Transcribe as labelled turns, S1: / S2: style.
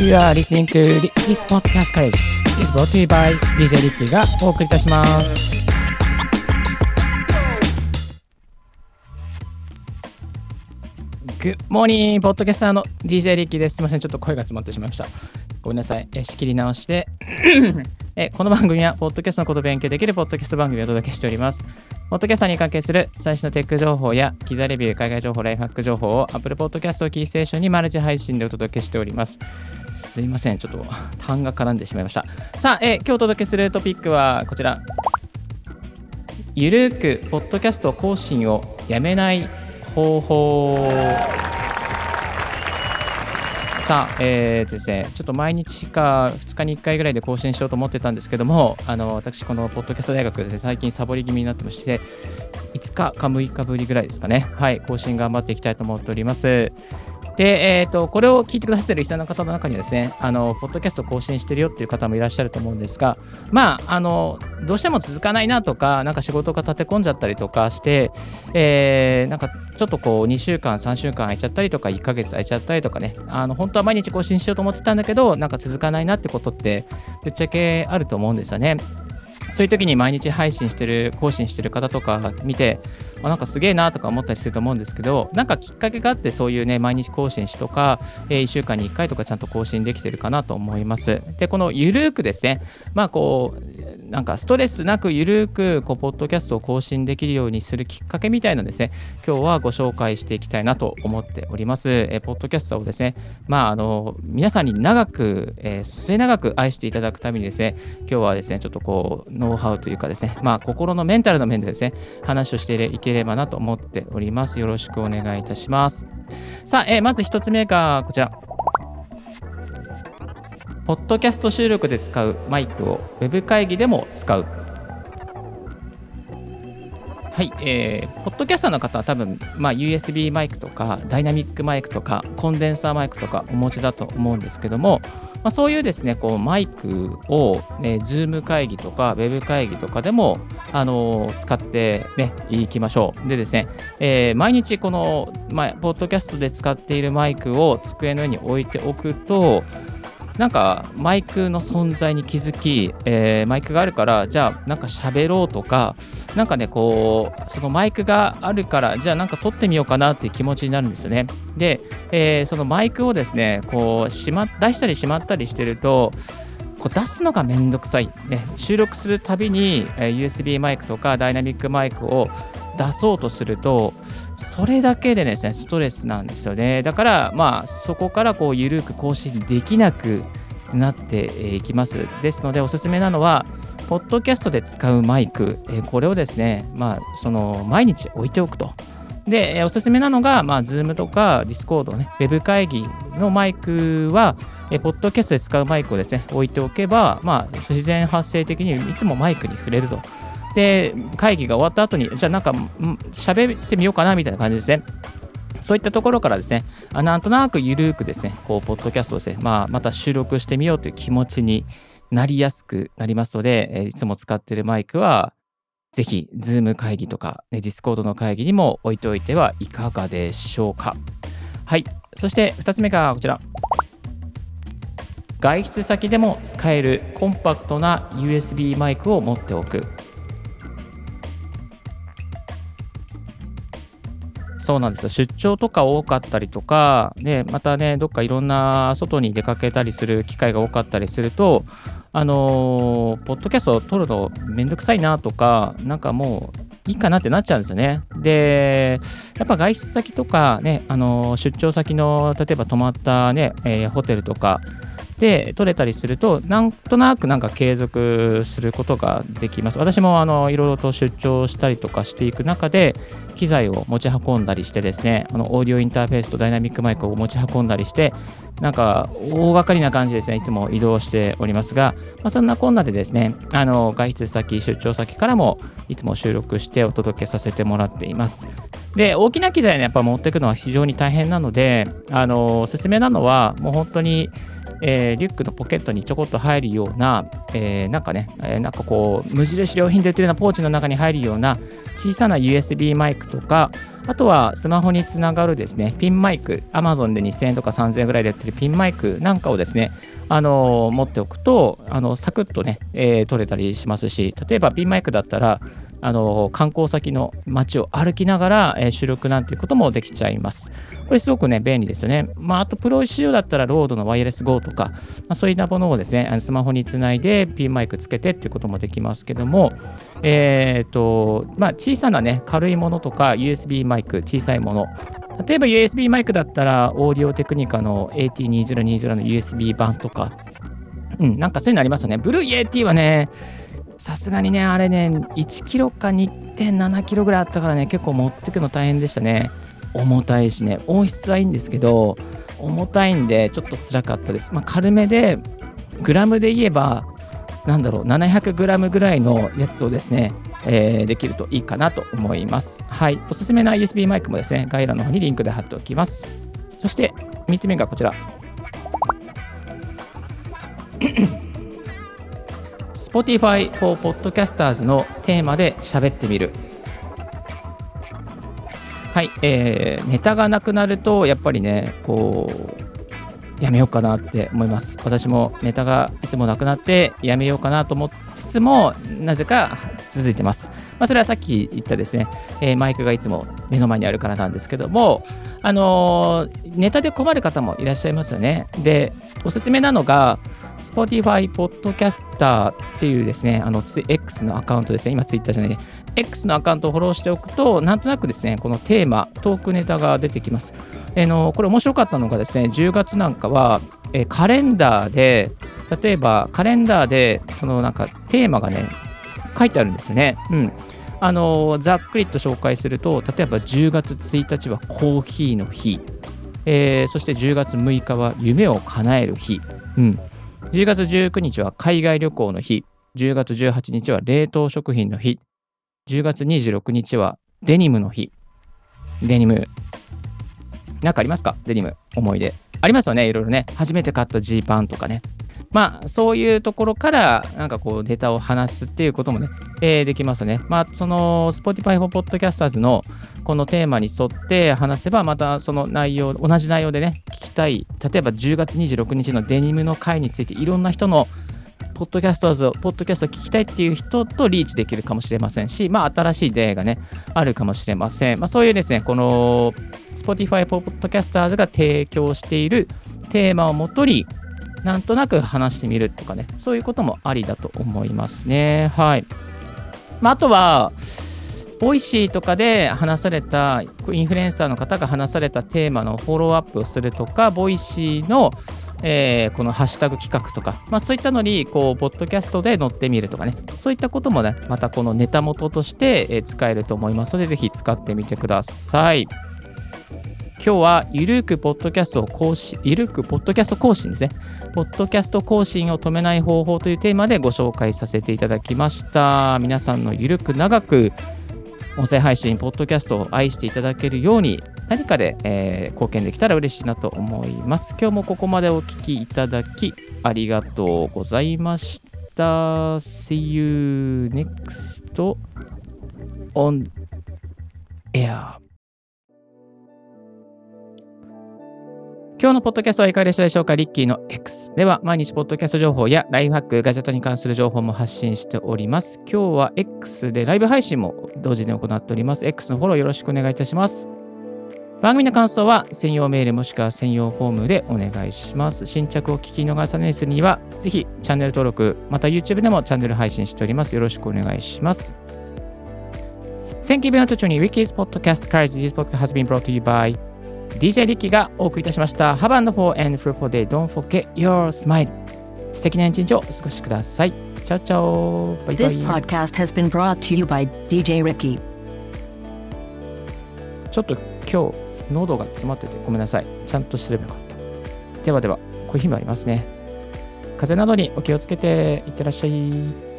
S1: You are listening to this podcast college. is brought to you by DJ リッキーがお送りいたします。 Good morning ポッドキャスターの DJ リッキーです。すみません、ちょっと声が詰まってしまいました。ごめんなさい。え仕切り直して え。この番組は、ポッドキャストのことを勉強できるポッドキャスト番組をお届けしております。ポッドキャストに関係する最新のテック情報や、機材レビュー、海外情報、ライフハック情報を Apple Podcast をキーステーションにマルチ配信でお届けしております。すいません、ちょっと単が絡んでしまいました。さあ、え今日お届けするトピックはこちら。ゆるーくポッドキャスト更新をやめない方法さあ、えーですね、ちょっと毎日か2日に1回ぐらいで更新しようと思ってたんですけども、あの私、このポッドキャスト大学ですね、最近サボり気味になってまして、5日か6日ぶりぐらいですかね、はい、更新頑張っていきたいと思っております。で、えー、とこれを聞いてくださってるリスナーの方の中にはですね、あのポッドキャスト更新してるよっていう方もいらっしゃると思うんですが、まあ、あのどうしても続かないなとか、なんか仕事が立て込んじゃったりとかして、えーなんかちょっとこう2週間、3週間空いちゃったりとか、1ヶ月空いちゃったりとかね、あの本当は毎日更新しようと思ってたんだけど、なんか続かないなってことって、ぶっちゃけあると思うんですよね。そういう時に毎日配信してる、更新してる方とか見て、あなんかすげえなとか思ったりすると思うんですけど、なんかきっかけがあって、そういうね、毎日更新しとか、え1週間に1回とかちゃんと更新できてるかなと思います。で、このゆるーくですね、まあこう、なんかストレスなくゆるく、こう、ポッドキャストを更新できるようにするきっかけみたいなですね、今日はご紹介していきたいなと思っております。えポッドキャストをですね、まあ、あの、皆さんに長く、えー末永く愛していただくためにですね、今日はですね、ちょっとこう、ノウハウというかですね、まあ、心のメンタルの面でですね、話をしていければなと思っております。よろしくお願いいたします。さあ、えーまず一つ目がこちら。ポッドキャスト収録で使うマイクを Web 会議でも使う。はい、えー、ポッドキャスターの方は多分、まあ、USB マイクとかダイナミックマイクとかコンデンサーマイクとかお持ちだと思うんですけども、まあ、そういうですねこうマイクを、ね、Zoom 会議とか Web 会議とかでも、あのー使って、ね、いきましょう。でですね、えー毎日この、まあ、ポッドキャストで使っているマイクを机の上に置いておくとなんかマイクの存在に気づき、えーマイクがあるからじゃあなんか喋ろうとかなんかねこうそのマイクがあるからじゃあなんか撮ってみようかなっていう気持ちになるんですよね。で、えーそのマイクをですねこうしま出したりしまったりしてるとこう出すのがめんどくさい、ね、収録するたびに、え USB マイクとかダイナミックマイクを出そうとするとそれだけでですねストレスなんですよね。だからまあそこからこう緩く更新できなくなっていきます。ですのでおすすめなのはポッドキャストで使うマイク、えこれをですねまあその毎日置いておくと。で、えおすすめなのが、まあ、Zoom とか Discord ね、ウェブ会議のマイクは、えーポッドキャストで使うマイクをですね、置いておけば、まあ、自然発生的にいつもマイクに触れると。で、会議が終わった後に、じゃあなんか、喋ってみようかなみたいな感じですね。そういったところからですね、あなんとなくゆるくですね、こう、ポッドキャストをですね、まあ、また収録してみようという気持ちになりやすくなりますので、えいつも使ってるマイクは、ぜひ、Zoom 会議とか、ね、Discord の会議にも置いておいてはいかがでしょうか。はい。そして、2つ目がこちら。外出先でも使えるコンパクトな USB マイクを持っておく。そうなんですよ出張とか多かったりとか、ね、またね、どっかいろんな外に出かけたりする機会が多かったりすると、あのーポッドキャストを撮るのめんどくさいなとか、なんかもういいかなってなっちゃうんですよね。で、やっぱ外出先とかね、あのー出張先の例えば泊まったね、えーホテルとかで撮れたりすると、なんとなくなんか継続することができます。私もあのいろいろと出張したりとかしていく中で、機材を持ち運んだりしてですね、あのオーディオインターフェースとダイナミックマイクを持ち運んだりして、なんか大掛かりな感じでですね、いつも移動しておりますが、まあ、そんなこんなでですね、あの外出先、出張先からもいつも収録してお届けさせてもらっています。で、大きな機材ね、やっぱ持っていくのは非常に大変なので、あのおすすめなのは、もう本当にえー、リュックのポケットにちょこっと入るような、えー、なんかね、えー、なんかこう無印良品で売ってるようなポーチの中に入るような小さな USB マイクとかあとはスマホにつながるですねピンマイク Amazon で2000円とか3000円ぐらいでやってるピンマイクなんかをですねあの持っておくとあのサクッとね、えー、取れたりしますし例えばピンマイクだったらあの観光先の街を歩きながら、えー、収録なんていうこともできちゃいます。これすごくね、便利ですよね。まあ、あとプロ仕様だったらロードのワイヤレス GO とか、まあ、そういったものをですね、あのスマホにつないでピンマイクつけてっていうこともできますけども、えっ、ー、と、まあ、小さなね、軽いものとか USB マイク、小さいもの、例えば USB マイクだったら、オーディオテクニカの AT2020 の USB 版とか、うん、なんかそういうのありますよね。ブルーイエティはね、さすがにね、あれね、1キロか2.7キロぐらいあったからね、結構持ってくの大変でしたね。重たいしね、音質はいいんですけど、重たいんで、ちょっと辛かったです。まあ、軽めで、グラムで言えば、なんだろう、700グラムぐらいのやつをですね、えー、できるといいかなと思います。はい。おすすめな USB マイクもですね、概要欄の方にリンクで貼っておきます。そして、3つ目がこちら。Spotify for Podcasters のテーマで喋ってみる。はい、えー、ネタがなくなると、やっぱりね、こう、やめようかなって思います。私もネタがいつもなくなってやめようかなと思いつつも、なぜか続いてます。まあ、それはさっき言ったですね、えー、マイクがいつも目の前にあるからなんですけども、あのー、ネタで困る方もいらっしゃいますよね。で、おすすめなのが、Spotify Podcaster っていうですね、あの、X のアカウントですね、今 Twitter じゃない、X のアカウントをフォローしておくと、なんとなくですね、このテーマ、トークネタが出てきます。えー、のこれ面白かったのがですね、10月なんかは、えー、カレンダーで、例えばカレンダーで、そのなんかテーマがね、書いてあるんですよね。うん。あのざっくりと紹介すると、例えば10月1日はコーヒーの日、えー、そして10月6日は夢を叶える日、うん、10月19日は海外旅行の日、10月18日は冷凍食品の日、10月26日はデニムの日。デニム。なんかありますか？デニム。思い出。ありますよね？いろいろね。初めて買ったジーパンとかね。まあ、そういうところから、なんかこう、ネタを話すっていうこともね、えー、できますね。まあ、その、Spotify for Podcasters のこのテーマに沿って話せば、またその内容、同じ内容でね、聞きたい。例えば10月26日のデニムの回について、いろんな人のポッドキャストを、ポッドキャストを聞きたいっていう人とリーチできるかもしれませんし、まあ、新しい出会いがね、あるかもしれません。まあ、そういうですね、この Spotify ポッドキャスターズが提供しているテーマをもとに、なんとなく話してみるとかね、そういうこともありだと思いますね。はい。まあ、あとは、ボイシーとかで話された、インフルエンサーの方が話されたテーマのフォローアップをするとか、ボイシーの、えー、このハッシュタグ企画とか、まあ、そういったのに、こう、ポッドキャストで乗ってみるとかね、そういったこともね、またこのネタ元として使えると思いますので、ぜひ使ってみてください。今日はゆるくポッドキャストを更新、ゆるくポッドキャスト更新ですね。ポッドキャスト更新を止めない方法というテーマでご紹介させていただきました。皆さんのゆるく長く音声配信、ポッドキャストを愛していただけるように何かで、えー、貢献できたら嬉しいなと思います。今日もここまでお聴きいただきありがとうございました。See you next on air. 今日のポッドキャストはいかがでしたでしょうか？リッキーの X では毎日ポッドキャスト情報やライフハック、ガジェットに関する情報も発信しております。今日は X でライブ配信も同時に行っております。X のフォローよろしくお願いいたします。番組の感想は専用メールもしくは専用フォームでお願いします。新着を聞き逃さないするには、ぜひチャンネル登録、また YouTube でもチャンネル配信しております。よろしくお願いします。Thank you very much for joining Ricky's Podcast Courage. This podcast has been brought to you by DJ リッキーがお送りいたしました。Have a wonderful and fruitful day. Don't forget your smile. 素敵な一日をお過ごしください。チャオチャオ。バイバイ。This podcast has been brought to you by DJ Ricky. ちょっと今日喉が詰まっててごめんなさい。ちゃんとすればよかった。ではでは、コーヒーもありますね。風邪などにお気をつけていってらっしゃい。